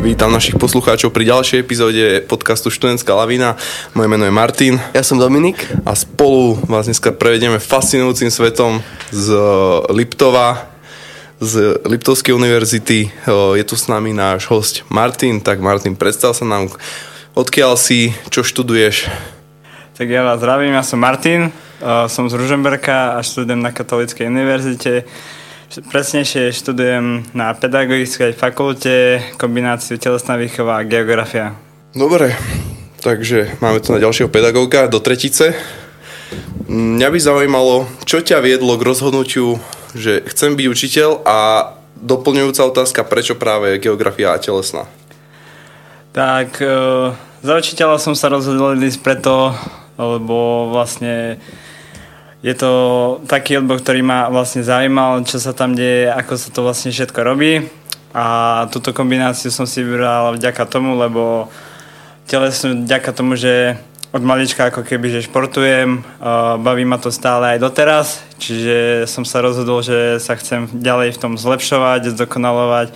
Vítam našich poslucháčov pri ďalšej epizóde podcastu Študentská lavina. Moje meno je Martin. Ja som Dominik. A spolu vás dneska prevedeme fascinujúcim svetom z Liptova, z Liptovskej univerzity. Je tu s nami náš host Martin. Tak Martin, predstav sa nám, odkiaľ si, čo študuješ? Tak ja vás zdravím, ja som Martin, som z Ružomberka a študujem na Katolíckej univerzite Presnejšie študujem na pedagogickej fakulte kombináciu telesná výchova a geografia. Dobre, takže máme tu na ďalšieho pedagóga do tretice. Mňa by zaujímalo, čo ťa viedlo k rozhodnutiu, že chcem byť učiteľ a doplňujúca otázka, prečo práve geografia a telesná? Tak, e, za učiteľa som sa rozhodol ísť preto, lebo vlastne je to taký odbor, ktorý ma vlastne zaujímal, čo sa tam deje, ako sa to vlastne všetko robí. A túto kombináciu som si vybral vďaka tomu, lebo telesnú vďaka tomu, že od malička ako keby, že športujem, baví ma to stále aj doteraz, čiže som sa rozhodol, že sa chcem ďalej v tom zlepšovať, zdokonalovať,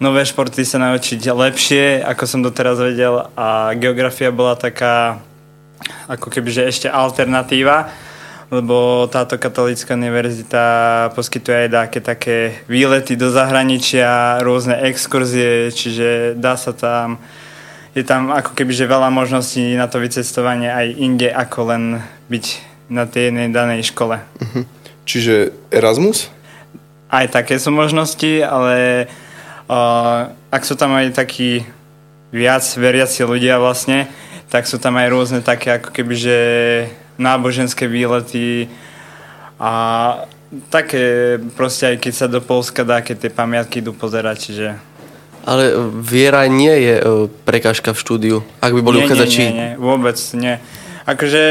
nové športy sa naučiť lepšie, ako som doteraz vedel a geografia bola taká ako keby, že ešte alternatíva, lebo táto katolická univerzita poskytuje aj také, také výlety do zahraničia, rôzne exkurzie, čiže dá sa tam, je tam ako keby že veľa možností na to vycestovanie aj inde, ako len byť na tej jednej danej škole. Uh-huh. Čiže Erasmus? Aj také sú možnosti, ale uh, ak sú tam aj takí viac veriaci ľudia vlastne, tak sú tam aj rôzne také ako keby, že náboženské výlety a také proste aj keď sa do Polska dá, keď tie pamiatky idú pozerať, čiže... Ale viera nie je e, prekážka v štúdiu, ak by boli nie, uchádzači... Nie, nie, nie, vôbec nie. Akože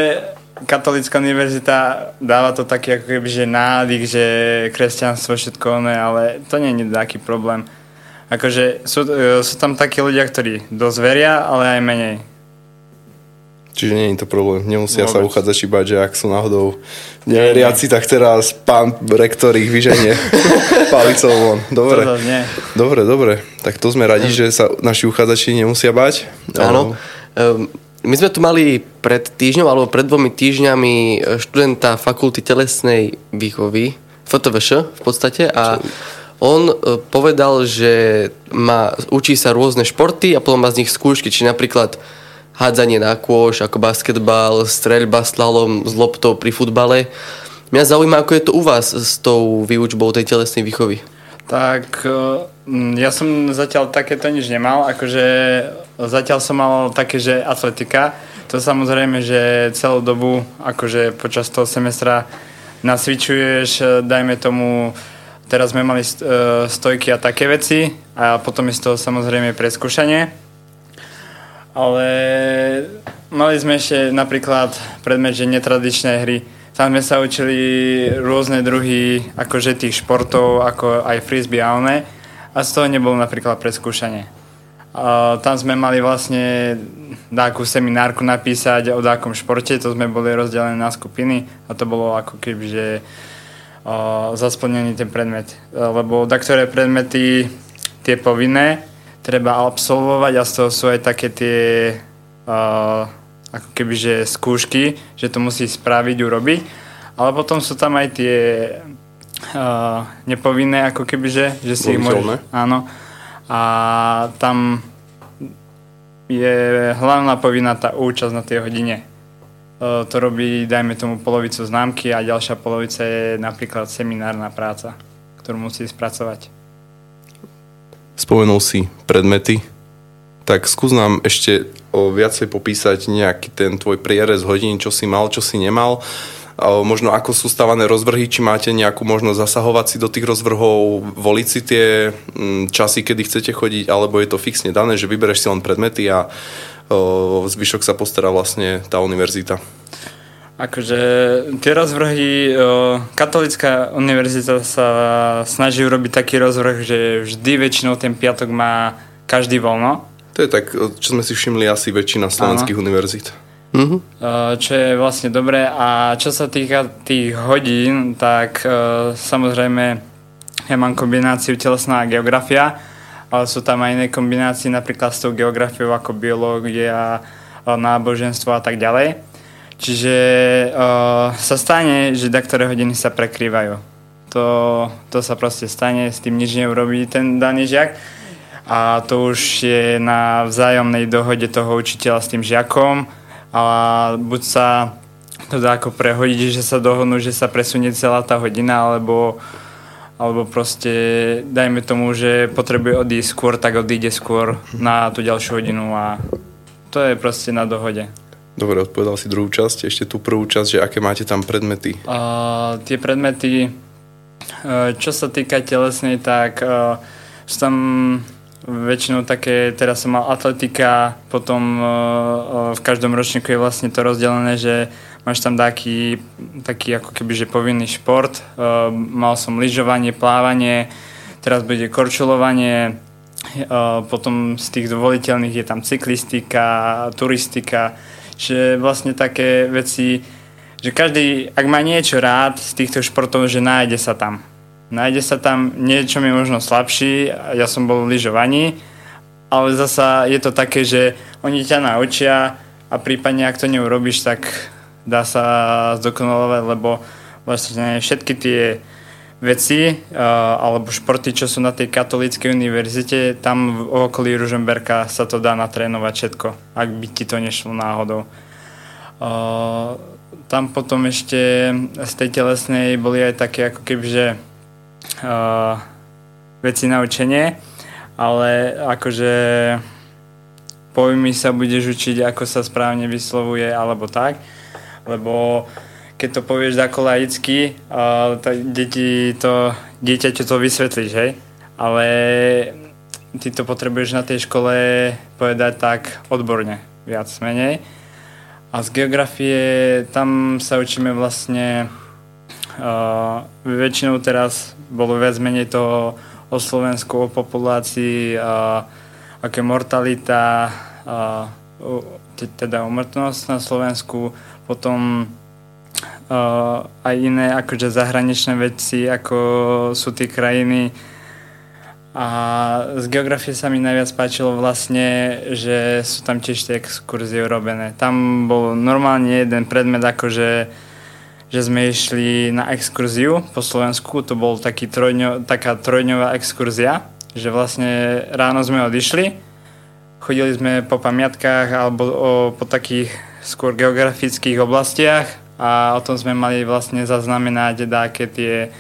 katolická univerzita dáva to taký ako keby, že nádyk, že kresťanstvo všetko oné, ale to nie je taký problém. Akože sú, e, sú tam takí ľudia, ktorí dosť veria, ale aj menej. Čiže nie je to problém. Nemusia Vôbec. sa uchádzači bať, že ak sú náhodou neveriaci, tak teraz pán rektor ich vyženie palicou von. Dobre. Dobre, dobre. Tak to sme radi, že sa naši uchádzači nemusia bať. Áno. Um, my sme tu mali pred týždňom alebo pred dvomi týždňami študenta fakulty telesnej výchovy, FTVŠ v podstate a on e, povedal, že má, učí sa rôzne športy a potom má z nich skúšky, či napríklad hádzanie na kôš, ako basketbal, streľba slalom s loptou pri futbale. Mňa zaujíma, ako je to u vás s tou výučbou tej telesnej výchovy. Tak e, ja som zatiaľ takéto nič nemal, akože zatiaľ som mal také, že atletika, to samozrejme, že celú dobu, akože počas toho semestra nasvičuješ, e, dajme tomu, teraz sme mali e, stojky a také veci a potom je z toho samozrejme preskúšanie ale mali sme ešte napríklad predmet, že netradičné hry. Tam sme sa učili rôzne druhy akože tých športov, ako aj frisbee a one, a z toho nebolo napríklad preskúšanie. A tam sme mali vlastne dáku seminárku napísať o dákom športe, to sme boli rozdelené na skupiny a to bolo ako keby, že zasplnený ten predmet. Lebo da ktoré predmety tie povinné treba absolvovať a z toho sú aj také tie uh, ako keby, že skúšky, že to musí spraviť, urobiť. Ale potom sú tam aj tie uh, nepovinné, ako keby, že, že si ich môžeš... Áno. A tam je hlavná povinná tá účasť na tej hodine. Uh, to robí, dajme tomu, polovicu známky a ďalšia polovica je napríklad seminárna práca, ktorú musí spracovať spomenul si predmety, tak skús nám ešte o viacej popísať nejaký ten tvoj prierez hodín, čo si mal, čo si nemal. Možno ako sú stavané rozvrhy, či máte nejakú možnosť zasahovať si do tých rozvrhov, voliť si tie mm, časy, kedy chcete chodiť, alebo je to fixne dané, že vybereš si len predmety a zvyšok sa postará vlastne tá univerzita. Akože tie rozvrhy, katolická univerzita sa snaží urobiť taký rozvrh, že vždy väčšinou ten piatok má každý voľno. To je tak, čo sme si všimli asi väčšina slovenských Áno. univerzít. Mm-hmm. Čo je vlastne dobré a čo sa týka tých hodín, tak samozrejme ja mám kombináciu telesná a geografia ale sú tam aj iné kombinácie, napríklad s tou geografiou ako biológia, náboženstvo a tak ďalej. Čiže uh, sa stane, že ktoré hodiny sa prekrývajú. To, to sa proste stane, s tým nič neurobí ten daný žiak. A to už je na vzájomnej dohode toho učiteľa s tým žiakom. A buď sa to dá ako prehodiť, že sa dohodnú, že sa presunie celá tá hodina, alebo, alebo proste dajme tomu, že potrebuje odísť skôr, tak odíde skôr na tú ďalšiu hodinu a to je proste na dohode. Dobre, odpovedal si druhú časť, ešte tú prvú časť, že aké máte tam predmety? Uh, tie predmety, uh, čo sa týka telesnej, tak uh, sú tam väčšinou také, teraz som mal atletika, potom uh, v každom ročníku je vlastne to rozdelené, že máš tam taký, taký ako keby, že povinný šport. Uh, mal som lyžovanie, plávanie, teraz bude korčulovanie, potom z tých dovoliteľných je tam cyklistika, turistika, že vlastne také veci, že každý, ak má niečo rád z týchto športov, že nájde sa tam. Nájde sa tam niečo mi možno slabší, ja som bol v lyžovaní, ale zasa je to také, že oni ťa naučia a prípadne ak to neurobíš, tak dá sa zdokonalovať, lebo vlastne všetky tie veci uh, alebo športy, čo sú na tej katolíckej univerzite, tam v okolí Ružomberka sa to dá natrénovať všetko, ak by ti to nešlo náhodou. Uh, tam potom ešte z tej telesnej boli aj také ako kebyže uh, veci na učenie, ale akože pojmy sa budeš učiť, ako sa správne vyslovuje alebo tak, lebo keď to povieš ako laicky, uh, tak deti to, dieťaťu to vysvetlíš, hej? Ale ty to potrebuješ na tej škole povedať tak odborne, viac menej. A z geografie tam sa učíme vlastne uh, väčšinou teraz bolo viac menej to o Slovensku, o populácii, uh, aké mortalita, uh, teda umrtnosť na Slovensku, potom uh, aj iné akože zahraničné veci, ako sú tie krajiny. A z geografie sa mi najviac páčilo vlastne, že sú tam tiež tie exkurzie urobené. Tam bol normálne jeden predmet, akože že sme išli na exkurziu po Slovensku, to bol taký trojňo, taká trojňová exkurzia, že vlastne ráno sme odišli, chodili sme po pamiatkách alebo o, po takých skôr geografických oblastiach a o tom sme mali vlastne zaznamenať dáke tie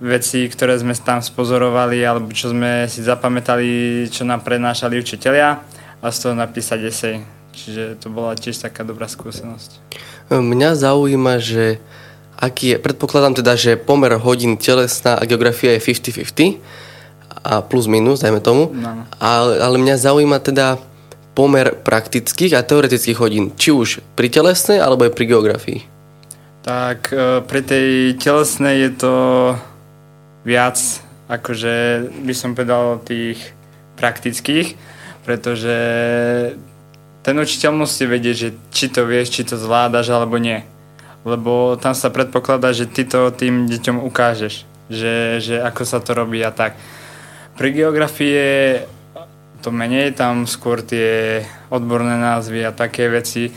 veci, ktoré sme tam spozorovali alebo čo sme si zapamätali, čo nám prednášali učiteľia a z toho napísať esej. Čiže to bola tiež taká dobrá skúsenosť. Mňa zaujíma, že aký je, predpokladám teda, že pomer hodín telesná a geografia je 50-50 a plus minus, dajme tomu. No. Ale, ale mňa zaujíma teda pomer praktických a teoretických hodín, či už pri telesnej alebo aj pri geografii? Tak e, pri tej telesnej je to viac, akože by som povedal tých praktických, pretože ten učiteľ musí vedieť, že či to vieš, či to zvládaš alebo nie. Lebo tam sa predpokladá, že ty to tým deťom ukážeš, že, že ako sa to robí a tak. Pri geografii to menej, tam skôr tie odborné názvy a také veci,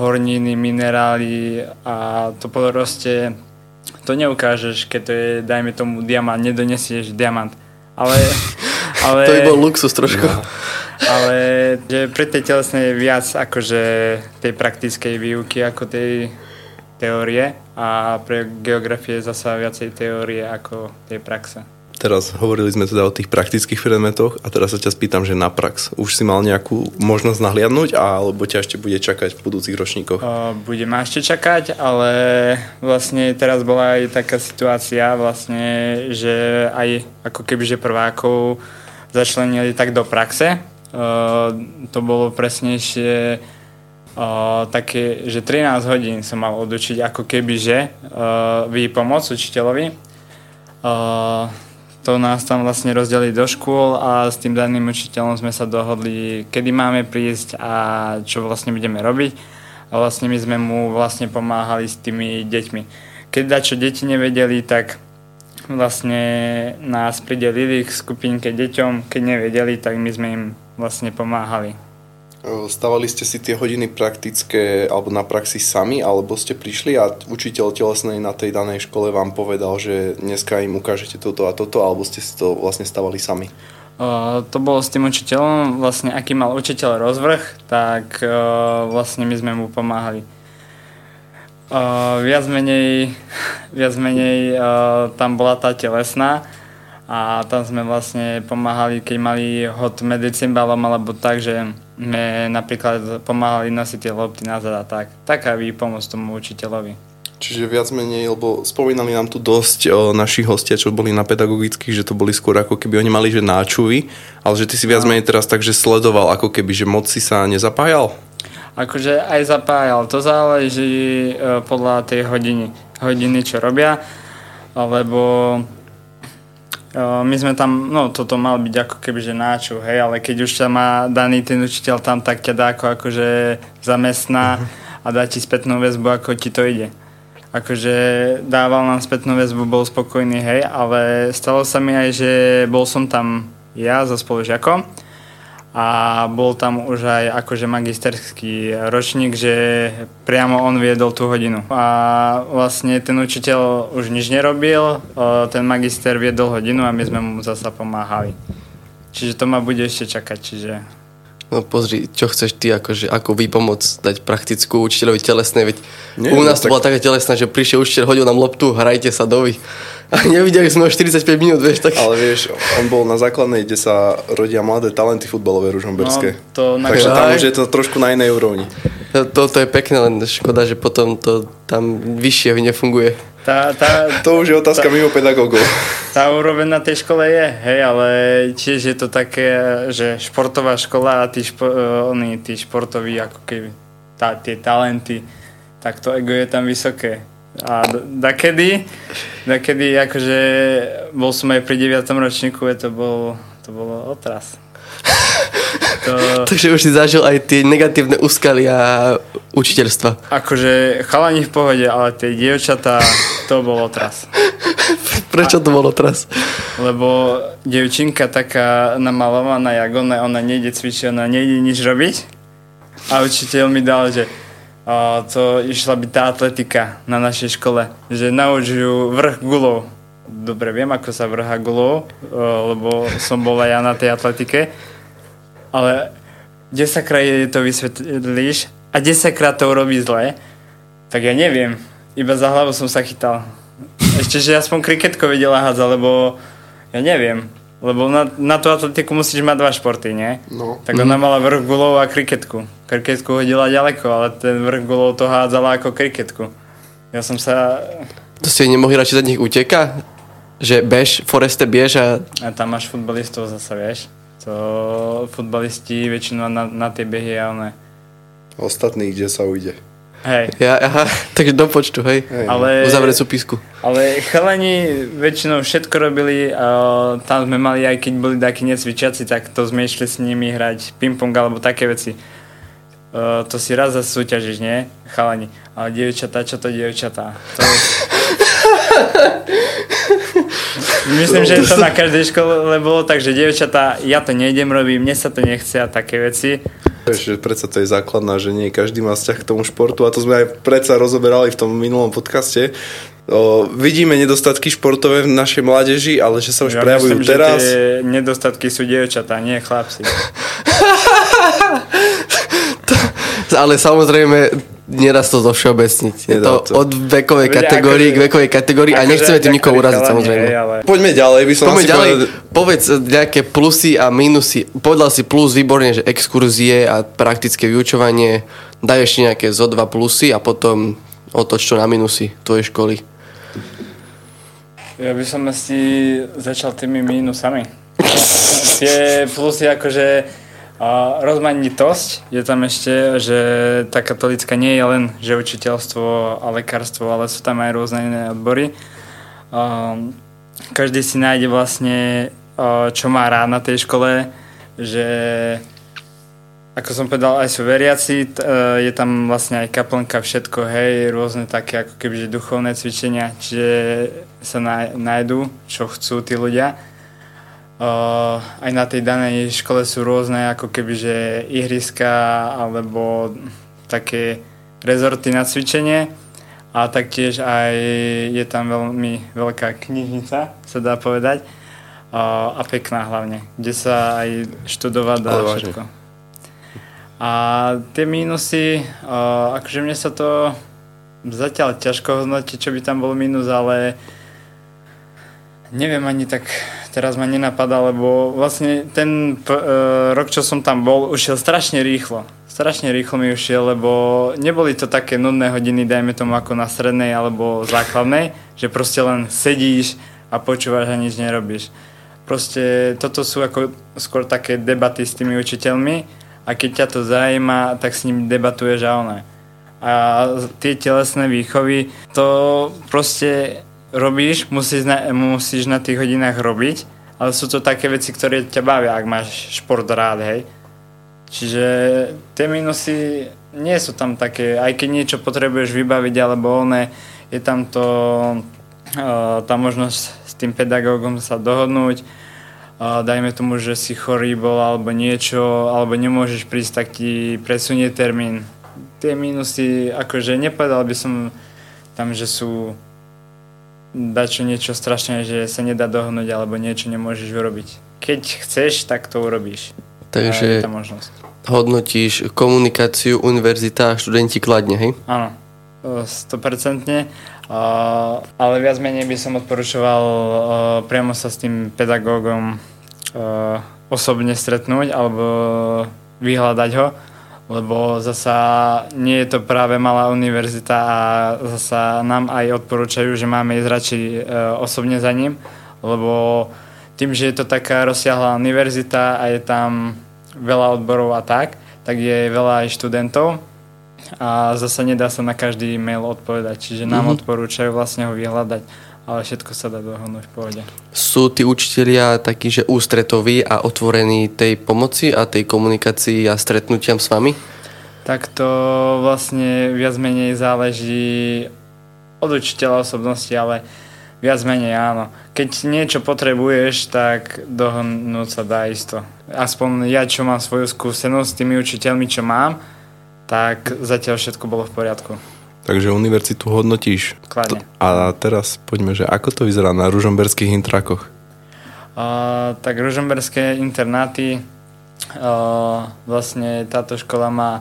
horniny, minerály a to proste to neukážeš, keď to je, dajme tomu, diamant, nedonesieš diamant. Ale, ale, to by bol luxus trošku. No. Ale že pri tej telesnej je viac akože tej praktickej výuky ako tej teórie a pre geografie je zasa viacej teórie ako tej praxe. Teraz hovorili sme teda o tých praktických predmetoch a teraz sa ťa spýtam, že na prax. Už si mal nejakú možnosť nahliadnúť alebo ťa ešte bude čakať v budúcich ročníkoch? Bude ma ešte čakať, ale vlastne teraz bola aj taká situácia vlastne, že aj ako keby, že prvákov začlenili tak do praxe. Uh, to bolo presnejšie uh, také, že 13 hodín som mal odučiť ako keby, že uh, pomoc učiteľovi. Uh, to nás tam vlastne rozdeli do škôl a s tým daným učiteľom sme sa dohodli, kedy máme prísť a čo vlastne budeme robiť. A vlastne my sme mu vlastne pomáhali s tými deťmi. Keď čo deti nevedeli, tak vlastne nás pridelili k skupinke deťom, keď nevedeli, tak my sme im vlastne pomáhali. Stavali ste si tie hodiny praktické alebo na praxi sami, alebo ste prišli a učiteľ telesnej na tej danej škole vám povedal, že dneska im ukážete toto a toto, alebo ste si to vlastne stavali sami? Uh, to bolo s tým učiteľom, vlastne aký mal učiteľ rozvrh, tak uh, vlastne my sme mu pomáhali. Viac menej, viac menej tam bola tá telesná, a tam sme vlastne pomáhali, keď mali hod medicimbalom alebo tak, že sme napríklad pomáhali nosiť tie lopty nazad a tak. Taká pomoc tomu učiteľovi. Čiže viac menej, lebo spomínali nám tu dosť o našich hostia, čo boli na pedagogických, že to boli skôr ako keby oni mali, že náčuvy, ale že ty si viac menej teraz tak, že sledoval ako keby, že moc si sa nezapájal? Akože aj zapájal, to záleží e, podľa tej hodiny, hodiny, čo robia, alebo my sme tam, no toto mal byť ako keby, že náču, hej, ale keď už ťa má daný ten učiteľ tam, tak ťa dá ako, akože zamestná a dá ti spätnú väzbu, ako ti to ide. Akože dával nám spätnú väzbu, bol spokojný, hej, ale stalo sa mi aj, že bol som tam ja so spolužiakom a bol tam už aj akože magisterský ročník, že priamo on viedol tú hodinu. A vlastne ten učiteľ už nič nerobil, ten magister viedol hodinu a my sme mu zasa pomáhali. Čiže to ma bude ešte čakať, čiže... No pozri, čo chceš ty, akože, ako pomoc dať praktickú učiteľovi telesnej, veď Nie, u nás no, to tak... bola taká telesná, že prišiel učiteľ, hodil nám loptu, hrajte sa dovi. A nevideli sme ho 45 minút, vieš. Tak... Ale vieš, on bol na základnej, kde sa rodia mladé talenty futbalové ružomberské. No, to na... Takže tam už je to trošku na inej úrovni. Toto je pekné, len škoda, že potom to tam vyššie nefunguje. Tá, tá, to už je otázka tá, mimo pedagógov. Tá úroveň na tej škole je, hej, ale tiež je to také, že športová škola a tí, špo, oni, tí športoví, ako keby tá, tie talenty, tak to ego je tam vysoké. A dakedy, dakedy akože bol som aj pri 9. ročníku, to, bol, to bolo otras. To... Takže už si zažil aj tie negatívne úskalia učiteľstva. Akože chalani v pohode, ale tie dievčatá, to bolo otras. Prečo to bolo otras? Lebo dievčinka taká namalovaná, jak ona, ona nejde cvičiť, ona nejde nič robiť. A učiteľ mi dal, že a to išla byť tá atletika na našej škole, že naučujú vrch gulov. Dobre, viem, ako sa vrha gulov, lebo som bol aj ja na tej atletike, ale 10 krát to vysvetlíš a 10 krát to urobí zle, tak ja neviem. Iba za hlavu som sa chytal. Ešte, že aspoň kriketko vedela hádzať, lebo ja neviem. Lebo na, na tú atletiku musíš mať dva športy, nie? No. Tak ona mm. mala vrch gulov a kriketku. Kriketku hodila ďaleko, ale ten vrch gulov to hádzala ako kriketku. Ja som sa... To ste nemohli radšej za nich uteka? Že bež, Foreste biež a... A tam máš futbalistov zase, vieš? To futbalisti väčšinou na, na tie behy a one... Ostatných, kde sa ujde. Hej. Ja, aha, takže do počtu, hej. hej ale, Uzavrieť súpisku. Ale chalani väčšinou všetko robili tam sme mali, aj keď boli takí necvičiaci, tak to sme išli s nimi hrať ping-pong alebo také veci. Uh, to si raz zase súťažíš, nie? Chalani. Ale dievčatá, čo to dievčatá? To... Myslím, že to na každej škole bolo tak, že dievčatá, ja to nejdem robiť, mne sa to nechce a také veci. Že predsa to je základná, že nie každý má vzťah k tomu športu a to sme aj predsa rozoberali v tom minulom podcaste. O, vidíme nedostatky športové v našej mládeži, ale že sa už ja prejavujú myslím, teraz. Že tie nedostatky sú dievčatá, nie chlapci. ale samozrejme Nedá to zo všeobecniť. Je to, to od vekovej kategórii akože, k vekovej kategórii a nechceme tým nikoho uraziť samozrejme. Ale... Poďme ďalej, by som Poďme ďalej, povedal... povedz nejaké plusy a minusy. Povedal si plus výborne, že exkurzie a praktické vyučovanie. Daj ešte nejaké zo dva plusy a potom otoč čo na minusy tvojej školy. Ja by som asi začal tými minusami. Tie plusy akože a rozmanitosť je tam ešte, že tá katolická nie je len že učiteľstvo a lekárstvo, ale sú tam aj rôzne iné odbory. A každý si nájde vlastne, čo má rád na tej škole, že ako som povedal, aj sú veriaci, e, je tam vlastne aj kaplnka, všetko, hej, rôzne také ako keby že duchovné cvičenia, čiže sa nájdu, čo chcú tí ľudia. Aj na tej danej škole sú rôzne ako keby že ihriska alebo také rezorty na cvičenie a taktiež aj je tam veľmi veľká knižnica, sa dá povedať a pekná hlavne, kde sa aj študovať dá Ale vážne. všetko. A tie mínusy, akože mne sa to zatiaľ ťažko hodnotiť, čo by tam bol mínus, ale neviem ani tak, teraz ma nenapadá, lebo vlastne ten p- e, rok, čo som tam bol, ušiel strašne rýchlo. Strašne rýchlo mi ušiel, lebo neboli to také nudné hodiny, dajme tomu ako na strednej alebo základnej, že proste len sedíš a počúvaš a nič nerobíš. Proste toto sú ako skôr také debaty s tými učiteľmi a keď ťa to zaujíma, tak s nimi debatuješ a one. A tie telesné výchovy, to proste robíš, musíš na, musíš na tých hodinách robiť, ale sú to také veci, ktoré ťa bavia, ak máš šport rád, hej. Čiže tie minusy nie sú tam také, aj keď niečo potrebuješ vybaviť alebo oné, je tam to, uh, tá možnosť s tým pedagógom sa dohodnúť, dajme tomu, že si chorý bol alebo niečo, alebo nemôžeš prísť, tak ti presunie termín. Tie minusy, akože nepovedal by som tam, že sú dačo niečo strašné, že sa nedá dohnúť alebo niečo nemôžeš urobiť. Keď chceš, tak to urobíš. A je Takže tá možnosť. hodnotíš komunikáciu univerzita a študenti kladne, hej? Áno, e, 100%. Uh, ale viac menej by som odporúčoval uh, priamo sa s tým pedagógom osobne stretnúť alebo vyhľadať ho, lebo zasa nie je to práve malá univerzita a zasa nám aj odporúčajú, že máme ísť radšej uh, osobne za ním, lebo tým, že je to taká rozsiahla univerzita a je tam veľa odborov a tak, tak je veľa aj študentov a zase nedá sa na každý mail odpovedať, čiže nám Mhm. odporúčajú vlastne ho vyhľadať, ale všetko sa dá dohodnúť v pohode. Sú tí učitelia takí, že ústretoví a otvorení tej pomoci a tej komunikácii a stretnutiam s vami? Tak to vlastne viac menej záleží od učiteľa osobnosti, ale viac menej áno. Keď niečo potrebuješ, tak dohodnúť sa dá isto. Aspoň ja, čo mám svoju skúsenosť s tými učiteľmi, čo mám, tak zatiaľ všetko bolo v poriadku. Takže univerzitu hodnotíš. Kladne. A teraz poďme, že ako to vyzerá na ružomberských intrakoch? Uh, tak ružomberské internáty, uh, vlastne táto škola má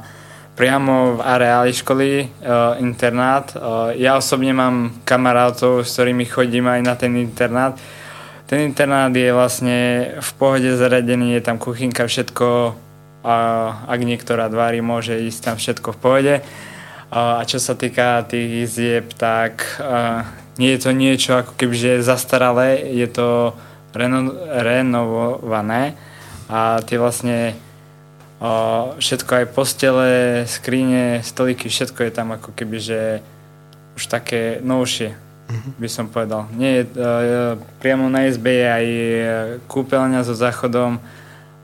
priamo v areáli školy uh, internát. Uh, ja osobne mám kamarátov, s ktorými chodím aj na ten internát. Ten internát je vlastne v pohode zaradený, je tam kuchynka, všetko, a ak niektorá dvári môže ísť tam všetko v pohode. A a čo sa týka tých izieb, tak nie je to niečo ako keby, že je zastaralé, je to reno, renovované a tie vlastne všetko aj postele, skrine, stoliky, všetko je tam ako keby, že už také novšie, by som povedal. Nie uh, priamo na izbe je aj uh, kúpeľňa so záchodom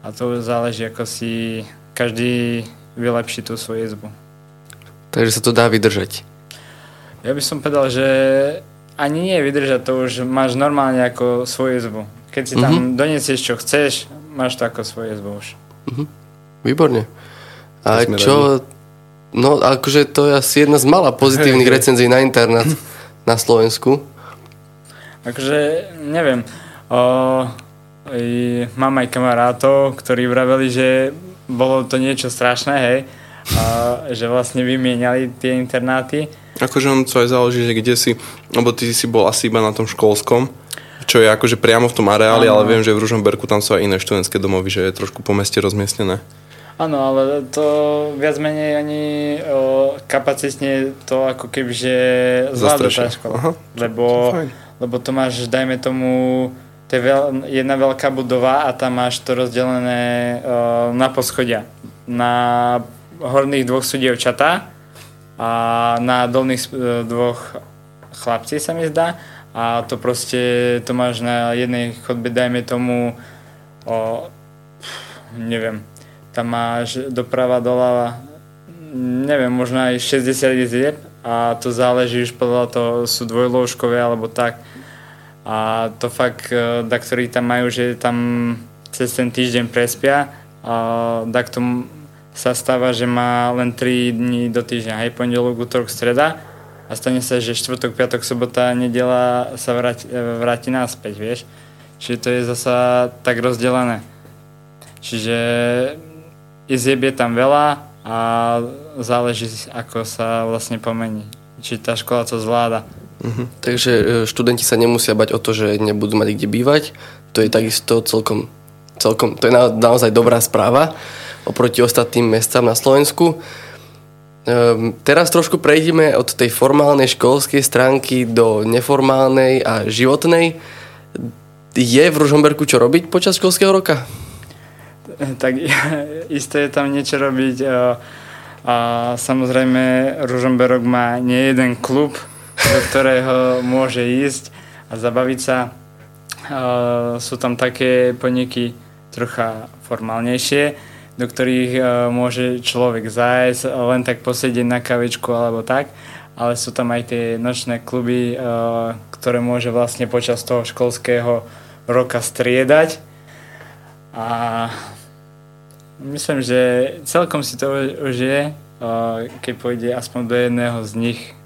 a to záleží, ako si každý vylepší tú svoju izbu. Takže sa to dá vydržať. Ja by som povedal, že ani nie vydržať, to už máš normálne ako svoju izbu. Keď si tam Mhm. donesieš, čo chceš, máš to ako svoju izbu už. Výborne. A To čo... No, akože to je asi jedna z mála pozitívnych recenzií na internát na Slovensku. Takže neviem. O, i, mám aj kamarátov, ktorí vraveli, že bolo to niečo strašné, hej. A, že vlastne vymieniali tie internáty. Akože on to aj záleží, že kde si, lebo ty si bol asi iba na tom školskom, čo je akože priamo v tom areáli, Áno. ale viem, že v Ružomberku tam sú aj iné študentské domovy, že je trošku po meste rozmiestnené. Áno, ale to viac menej ani o, kapacitne to ako keby, že zvláda tá škola. Aha, lebo, fajn. lebo to máš, dajme tomu, to je veľ, jedna veľká budova a tam máš to rozdelené o, na poschodia. Na horných dvoch sú dievčatá a na dolných e, dvoch chlapci sa mi zdá a to proste, to máš na jednej chodbe, dajme tomu, o, neviem, tam máš doprava, doľava, neviem, možno aj 60 izieb a to záleží už podľa toho, sú dvojložkové alebo tak. A to fakt, e, da, ktorí tam majú, že tam cez ten týždeň prespia, a da tomu sa stáva, že má len 3 dní do týždňa, hej, pondelok, útorok, streda a stane sa, že štvrtok, piatok, sobota, nedela sa vráti, vráti naspäť, vieš. Čiže to je zasa tak rozdelené. Čiže izieb je tam veľa a záleží, ako sa vlastne pomení. Či tá škola to zvláda. Uh-huh. Takže e, študenti sa nemusia bať o to, že nebudú mať kde bývať. To je takisto celkom, celkom to je na, naozaj dobrá správa oproti ostatným mestám na Slovensku. Ehm, teraz trošku prejdeme od tej formálnej školskej stránky do neformálnej a životnej. Je v Ružomberku čo robiť počas školského roka? Tak isté je tam niečo robiť. A, samozrejme Ružomberok má nie jeden klub, do ktorého môže ísť a zabaviť sa. Sú tam také podniky trocha formálnejšie, do ktorých uh, môže človek zájsť, len tak posedieť na kavičku alebo tak, ale sú tam aj tie nočné kluby, uh, ktoré môže vlastne počas toho školského roka striedať. A myslím, že celkom si to užije, uh, keď pôjde aspoň do jedného z nich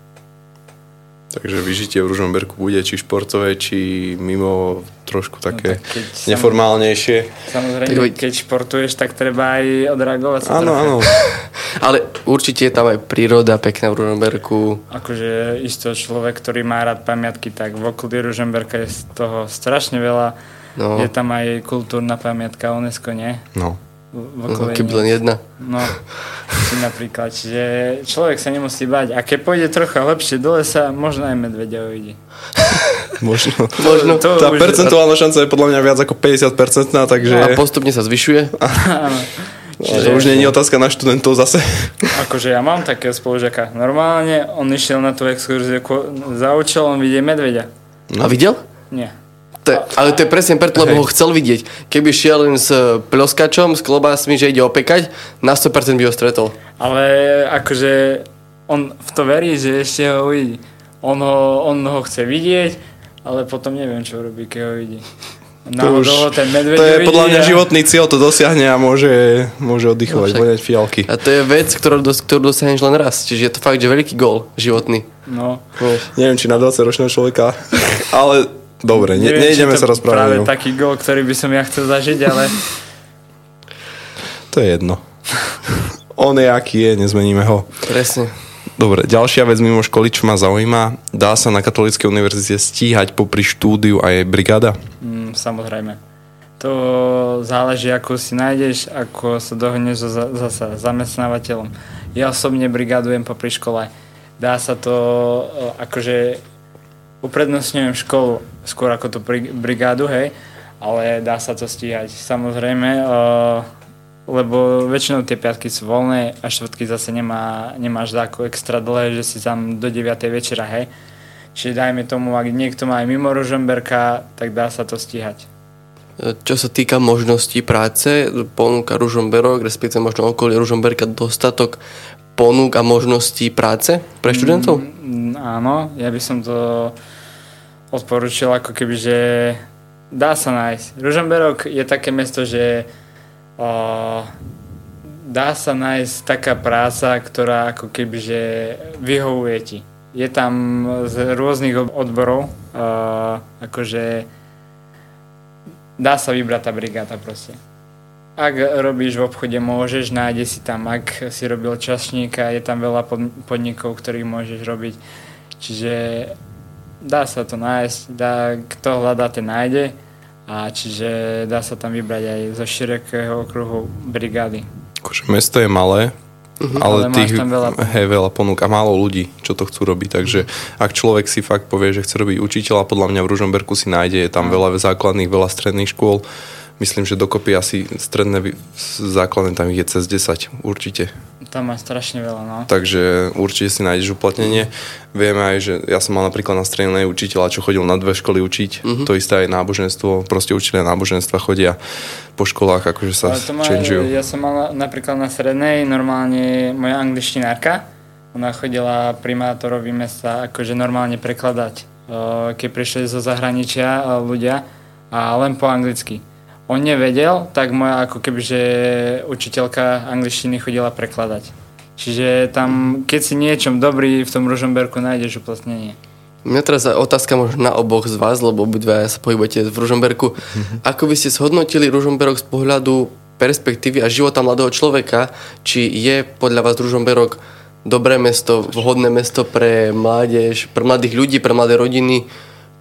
Takže vyžitie v Ružomberku bude či športové, či mimo trošku také no, tak neformálnejšie. Samozrejme, keď športuješ, tak treba aj odreagovať sa Áno, áno. Ale určite je tam aj príroda pekná v Ružomberku. Akože isto človek, ktorý má rád pamiatky, tak v okolí Ružomberka je z toho strašne veľa. No. Je tam aj kultúrna pamiatka UNESCO, nie? No no, keby len jedna. No, či napríklad. Čiže človek sa nemusí bať. A keď pôjde trocha lepšie do lesa, možno aj medvedia uvidí. možno. možno. To, Tá už... percentuálna šanca je podľa mňa viac ako 50%, takže... A postupne sa zvyšuje. Čiže... To už nie je otázka na študentov zase. Akože ja mám takého spolužiaka. Normálne on išiel na tú exkurziu za účelom vidieť medvedia. No. A videl? Nie. To je, ale to je presne preto, lebo ho chcel vidieť. Keby šiel len s ploskačom, s klobásmi, že ide opekať, na 100% by ho stretol. Ale akože on v to verí, že ešte ho uvidí. On ho, on ho chce vidieť, ale potom neviem, čo robí, keď ho vidí. To, už, ten to je podľa mňa a... životný cieľ, to dosiahne a môže, môže oddychovať, no, voňať fialky. A to je vec, ktorú, dos, ktorú dosiahneš len raz. Čiže je to fakt, že veľký gól životný. No. no. Neviem, či na 20-ročného človeka, ale Dobre, ne, Neviem, nejdeme sa rozprávať. Práve no. taký gol, ktorý by som ja chcel zažiť, ale... to je jedno. On je aký je, nezmeníme ho. Presne. Dobre, ďalšia vec mimo školy, čo ma zaujíma, dá sa na Katolíckej univerzite stíhať popri štúdiu aj brigáda? Mm, samozrejme. To záleží, ako si nájdeš, ako sa dohodneš so zasa zamestnávateľom. Ja osobne brigádujem popri škole. Dá sa to, akože uprednostňujem školu skôr ako tú brigádu, hej, ale dá sa to stíhať. Samozrejme, uh, lebo väčšinou tie piatky sú voľné a štvrtky zase nemá, nemáš ako extra dlhé, že si tam do 9. večera, hej. Čiže dajme tomu, ak niekto má aj mimo Ružomberka, tak dá sa to stíhať. Čo sa týka možností práce, ponúka Ružomberok, respektíve možno okolie Ružomberka dostatok ponúk a možností práce pre študentov? Mm, áno, ja by som to odporučil ako keby, že dá sa nájsť. Ružomberok je také mesto, že uh, dá sa nájsť taká práca, ktorá ako keby, že vyhovuje ti. Je tam z rôznych odborov, uh, akože dá sa vybrať tá brigáda proste. Ak robíš v obchode, môžeš, nájde si tam, ak si robil čašníka, je tam veľa podnikov, ktorých môžeš robiť. Čiže dá sa to nájsť, dá, kto hľadá, ten nájde a čiže dá sa tam vybrať aj zo širokého okruhu brigády. Akože mesto je malé, Uh-huh. Ale, ale tých veľa, hej, veľa ponúk a málo ľudí, čo to chcú robiť. Takže ak človek si fakt povie, že chce robiť učiteľa, podľa mňa v Ružomberku si nájde, je tam uh-huh. veľa základných, veľa stredných škôl myslím, že dokopy asi stredné základné tam je cez 10, určite. Tam má strašne veľa, no. Takže určite si nájdeš uplatnenie. Vieme aj, že ja som mal napríklad na strednej učiteľa, čo chodil na dve školy učiť. Uh-huh. To isté aj náboženstvo. Proste učiteľia náboženstva chodia po školách, akože sa Ale to má, Ja som mal napríklad na strednej normálne moja angličtinárka. Ona chodila primátorovi mesta akože normálne prekladať. Keď prišli zo zahraničia ľudia a len po anglicky on nevedel, tak moja ako kebyže učiteľka angličtiny chodila prekladať. Čiže tam, keď si niečom dobrý v tom Ružomberku, nájdeš uplatnenie. Mňa teraz otázka možno na oboch z vás, lebo obidva sa pohybujete v Ružomberku. Mm-hmm. Ako by ste zhodnotili Ružomberok z pohľadu perspektívy a života mladého človeka? Či je podľa vás Ružomberok dobré mesto, vhodné mesto pre mládež, pre mladých ľudí, pre mladé rodiny?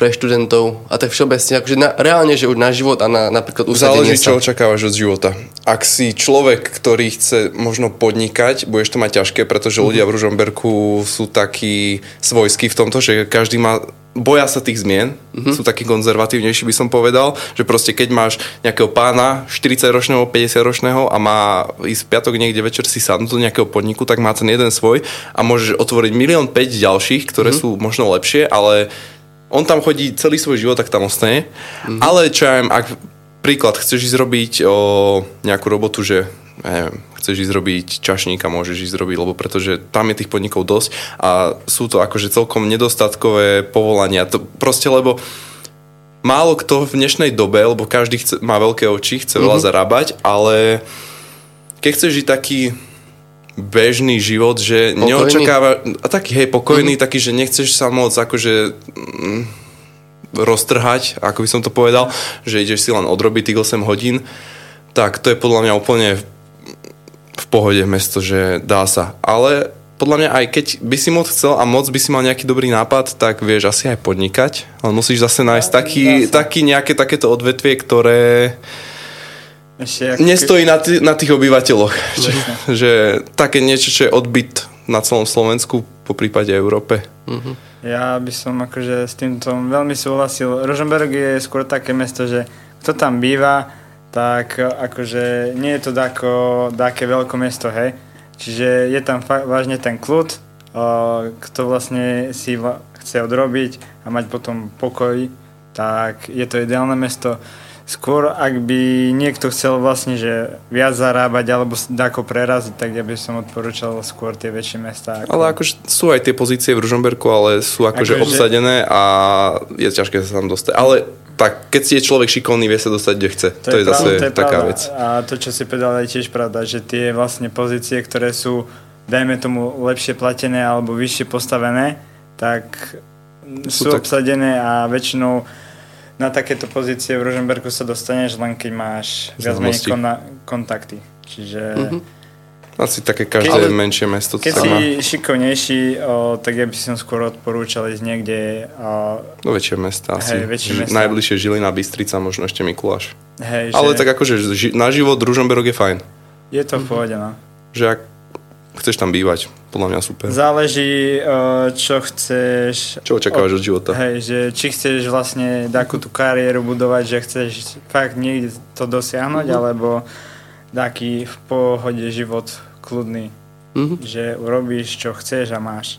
Pre študentov a tak všeobecne, akože na, reálne, že už na život a na napríklad usadenie Záleží, sa. čo očakávaš od života. Ak si človek, ktorý chce možno podnikať, budeš to mať ťažké, pretože ľudia v Ružomberku sú takí svojskí v tomto, že každý má boja sa tých zmien, mm-hmm. sú takí konzervatívnejší by som povedal, že proste keď máš nejakého pána 40-ročného, 50-ročného a má ísť piatok niekde večer si sadnúť do nejakého podniku, tak má ten jeden svoj a môžeš otvoriť milión 5 ďalších, ktoré mm-hmm. sú možno lepšie, ale on tam chodí celý svoj život, tak tam ostane. Mm-hmm. Ale čo ja ak príklad, chceš ísť robiť o nejakú robotu, že neviem, chceš ísť robiť čašníka, môžeš ísť robiť, lebo pretože tam je tých podnikov dosť a sú to akože celkom nedostatkové povolania. To proste, lebo málo kto v dnešnej dobe, lebo každý chce, má veľké oči, chce veľa mm-hmm. zarábať, ale keď chceš žiť taký bežný život, že pokojný. neočakáva, a taký hej, pokojný, mm-hmm. taký, že nechceš sa moc akože mm, roztrhať, ako by som to povedal, že ideš si len odrobiť tých 8 hodín, tak to je podľa mňa úplne v, v pohode mesto, že dá sa. Ale podľa mňa aj keď by si moc chcel a moc by si mal nejaký dobrý nápad, tak vieš asi aj podnikať, ale musíš zase nájsť taký, taký nejaké takéto odvetvie, ktoré ešte ako Nestojí na, t- na tých obyvateľoch. Že, že také niečo, čo je odbyt na celom Slovensku, po prípade Európe. Uh-huh. Ja by som akože s týmto veľmi súhlasil. Rožomberg je skôr také mesto, že kto tam býva, tak akože nie je to dáko, dáke veľké mesto, hej. Čiže je tam fa- vážne ten kľud, kto vlastne si chce odrobiť a mať potom pokoj, tak je to ideálne mesto. Skôr, ak by niekto chcel vlastne, že viac zarábať alebo ako preraziť, tak ja by som odporúčal skôr tie väčšie mesta. Ako... Ale akože sú aj tie pozície v Ružomberku, ale sú akože ako obsadené a je ťažké sa tam dostať. Ale tak keď si je človek šikovný, vie sa dostať, kde chce. To, to je, je zase to je taká pravda. vec. A to, čo si povedal, je tiež pravda, že tie vlastne pozície, ktoré sú, dajme tomu, lepšie platené alebo vyššie postavené, tak sú, sú tak... obsadené a väčšinou na takéto pozície v Rožemberku sa dostaneš len keď máš viac menej kon- kontakty. Čiže... Mm-hmm. Asi také každé keď, menšie mesto. Keď si má. šikovnejší, o, tak ja by som skôr odporúčal ísť niekde... O, Do väčšie mesta asi. Hej, väčšie mesta. Najbližšie Žilina, Bystrica, možno ešte Mikuláš. Hej, Ale že... tak akože ži- na život Ružomberok je fajn. Je to v pohode, no. Že ak chceš tam bývať, podľa mňa super. Záleží, eh, čo chceš... Čo očakávaš od života. Hej, že či chceš vlastne takú tú kariéru budovať, že chceš fakt niekde to dosiahnuť, mm-hmm. alebo taký v pohode život kľudný. Mm-hmm. Že urobíš, čo chceš a máš.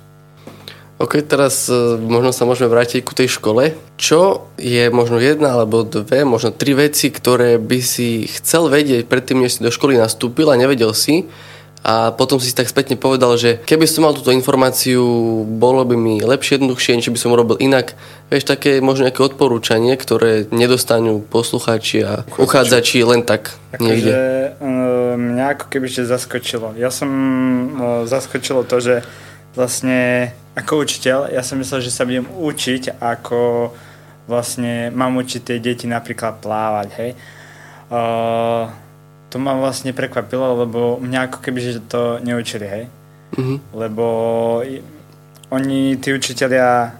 Ok, teraz uh, možno sa môžeme vrátiť ku tej škole. Čo je možno jedna alebo dve, možno tri veci, ktoré by si chcel vedieť predtým, než si do školy nastúpil a nevedel si, a potom si tak spätne povedal, že keby som mal túto informáciu, bolo by mi lepšie, jednoduchšie, či by som robil inak. Vieš, také možno nejaké odporúčanie, ktoré nedostanú poslucháči a uchádzači len tak niekde. Takže mňa ako keby že zaskočilo. Ja som zaskočilo to, že vlastne ako učiteľ, ja som myslel, že sa budem učiť, ako vlastne mám učiť tie deti napríklad plávať, hej. Uh, to ma vlastne prekvapilo, lebo mňa ako keby, že to neučili, hej. Mm-hmm. Lebo oni, tí učiteľia,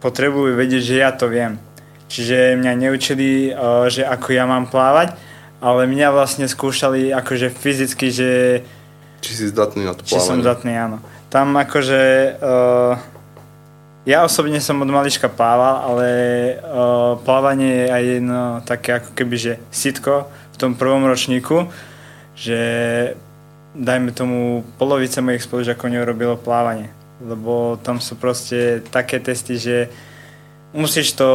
potrebujú vedieť, že ja to viem. Čiže mňa neučili, že ako ja mám plávať, ale mňa vlastne skúšali akože fyzicky, že... Či si zdatný na to plávanie. Či som zdatný, áno. Tam akože... Uh, ja osobne som od malička plával, ale uh, plávanie je aj jedno také ako keby, že sitko, tom prvom ročníku, že dajme tomu, polovica mojich spolužiakov neurobilo plávanie. Lebo tam sú proste také testy, že musíš to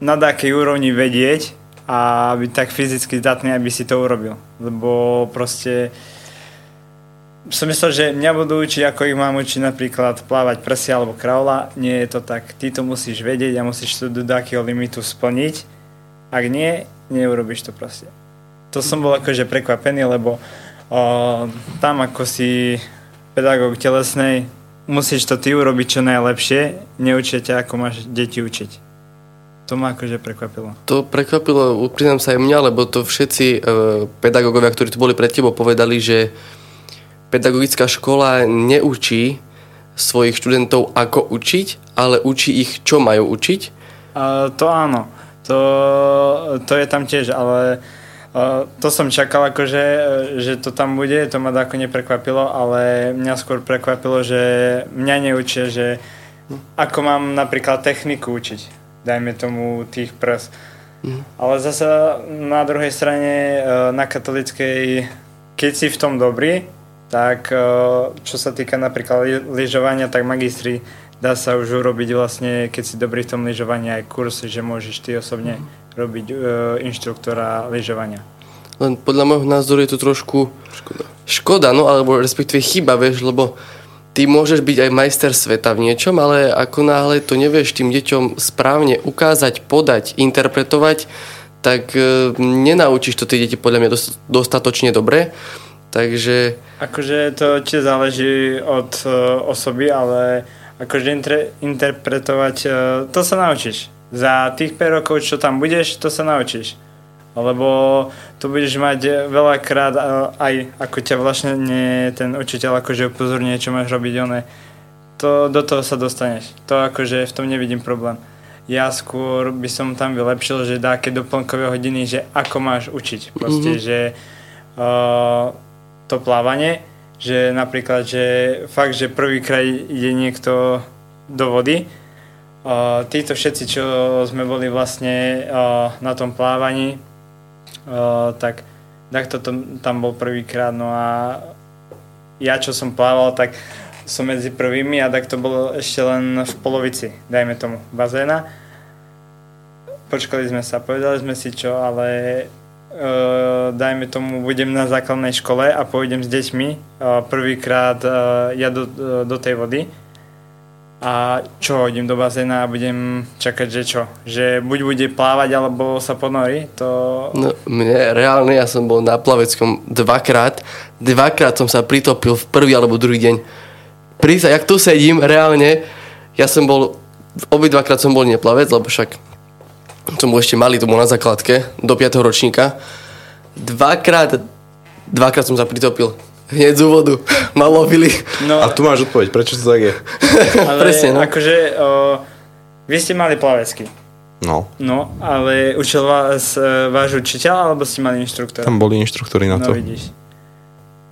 na takej úrovni vedieť a byť tak fyzicky zdatný, aby si to urobil. Lebo proste som myslel, že mňa budú učiť, ako ich mám učiť napríklad plávať prsia alebo kraula. Nie je to tak. Ty to musíš vedieť a musíš to do takého limitu splniť. Ak nie, neurobiš to proste. To som bol akože prekvapený, lebo o, tam ako si pedagóg telesnej, musíš to ty urobiť čo najlepšie, neučia ťa, ako máš deti učiť. To ma akože prekvapilo. To prekvapilo, priznám sa aj mňa, lebo to všetci e, pedagógovia, ktorí tu boli pred tebou, povedali, že pedagogická škola neučí svojich študentov, ako učiť, ale učí ich, čo majú učiť. Uh, to áno, to, to je tam tiež, ale uh, to som čakal, akože, že to tam bude, to ma ako neprekvapilo, ale mňa skôr prekvapilo, že mňa neučia, že ako mám napríklad techniku učiť dajme tomu tých prs. Mm. Ale zase na druhej strane e, na katolickej, keď si v tom dobrý, tak čo sa týka napríklad lyžovania, tak magistri dá sa už urobiť vlastne, keď si dobrý v tom lyžovaní aj kurs, že môžeš ty osobne mm. robiť uh, inštruktora lyžovania. Len podľa môjho názoru je to trošku škoda. škoda, no alebo respektíve chyba, vieš, lebo ty môžeš byť aj majster sveta v niečom, ale ako náhle to nevieš tým deťom správne ukázať, podať, interpretovať, tak e, nenaučíš to tie deti podľa mňa dostatočne dobre. Takže... Akože to tiež záleží od e, osoby, ale akože inter- interpretovať, e, to sa naučíš. Za tých 5 rokov, čo tam budeš, to sa naučíš lebo tu budeš mať veľakrát aj ako ťa vlastne ten učiteľ akože upozorňuje, čo máš robiť one. To, do toho sa dostaneš. To akože v tom nevidím problém. Ja skôr by som tam vylepšil, že dáke doplnkové hodiny, že ako máš učiť. Proste, mm-hmm. že uh, to plávanie, že napríklad, že fakt, že prvýkrát ide niekto do vody, títo všetci, čo sme boli vlastne na tom plávaní, tak takto to, tam bol prvýkrát, no a ja čo som plával, tak som medzi prvými a tak to bolo ešte len v polovici, dajme tomu, bazéna. Počkali sme sa, povedali sme si čo, ale uh, dajme tomu, budem na základnej škole a pôjdem s deťmi uh, prvýkrát uh, ja do, do tej vody a čo, idem do bazéna a budem čakať, že čo? Že buď bude plávať, alebo sa ponorí? To... No, mne reálne, ja som bol na plaveckom dvakrát. Dvakrát som sa pritopil v prvý alebo druhý deň. Prísa, jak tu sedím, reálne, ja som bol, obidvakrát som bol neplavec, lebo však som bol ešte malý, to bol na základke, do 5. ročníka. Dvakrát, dvakrát som sa pritopil hneď z úvodu ma lovili. No, a tu máš odpoveď, prečo to tak je? Ale Presne, no. akože o, vy ste mali plavecky. No. No, ale učil vás e, váš učiteľ, alebo ste mali inštruktora? Tam boli inštruktori na no, to. vidíš.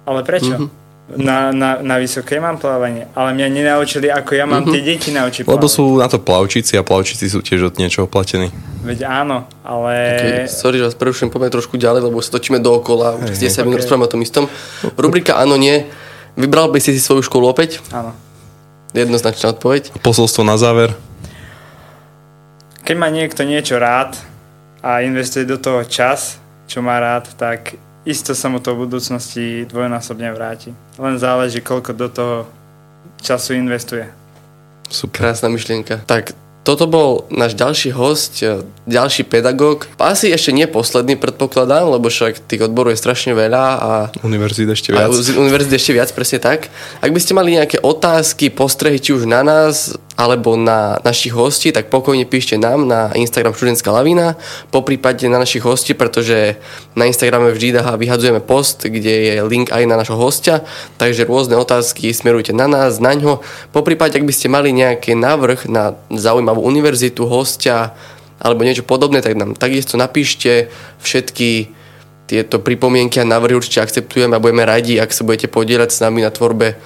Ale prečo? Mm-hmm na, na, na vysokej mám plávanie, ale mňa nenaučili, ako ja mám mm-hmm. tie deti naučiť plávať. Lebo sú na to plavčíci a plavčíci sú tiež od niečoho platení. Veď áno, ale... Okay, sorry, že vás prerušujem, poďme trošku ďalej, lebo sa točíme dookola, už ste sa okay. rozprávame o tom istom. Rubrika áno, nie. Vybral by si si svoju školu opäť? Áno. Jednoznačná odpoveď. Posolstvo na záver? Keď má niekto niečo rád a investuje do toho čas, čo má rád, tak isto sa mu to v budúcnosti dvojnásobne vráti. Len záleží, koľko do toho času investuje. Super. Krásna myšlienka. Tak toto bol náš ďalší host, e, ďalší pedagóg. Asi ešte nie posledný, predpokladám, lebo však tých odborov je strašne veľa. A univerzít ešte viac. A univerzít ešte viac, presne tak. Ak by ste mali nejaké otázky, postrehy, či už na nás, alebo na našich hostí, tak pokojne píšte nám na Instagram študentská lavina, po prípade na našich hostí, pretože na Instagrame vždy vyhadzujeme post, kde je link aj na našho hostia, takže rôzne otázky smerujte na nás, na ňo. Po ak by ste mali nejaký návrh na zaujímavú univerzitu, hostia alebo niečo podobné, tak nám takisto napíšte všetky tieto pripomienky a návrhy určite akceptujeme a budeme radi, ak sa budete podielať s nami na tvorbe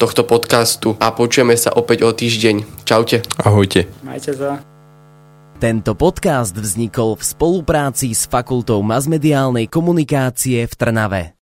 tohto podcastu a počujeme sa opäť o týždeň. Čaute. Ahojte. Majte sa. Tento podcast vznikol v spolupráci s Fakultou masmediálnej komunikácie v Trnave.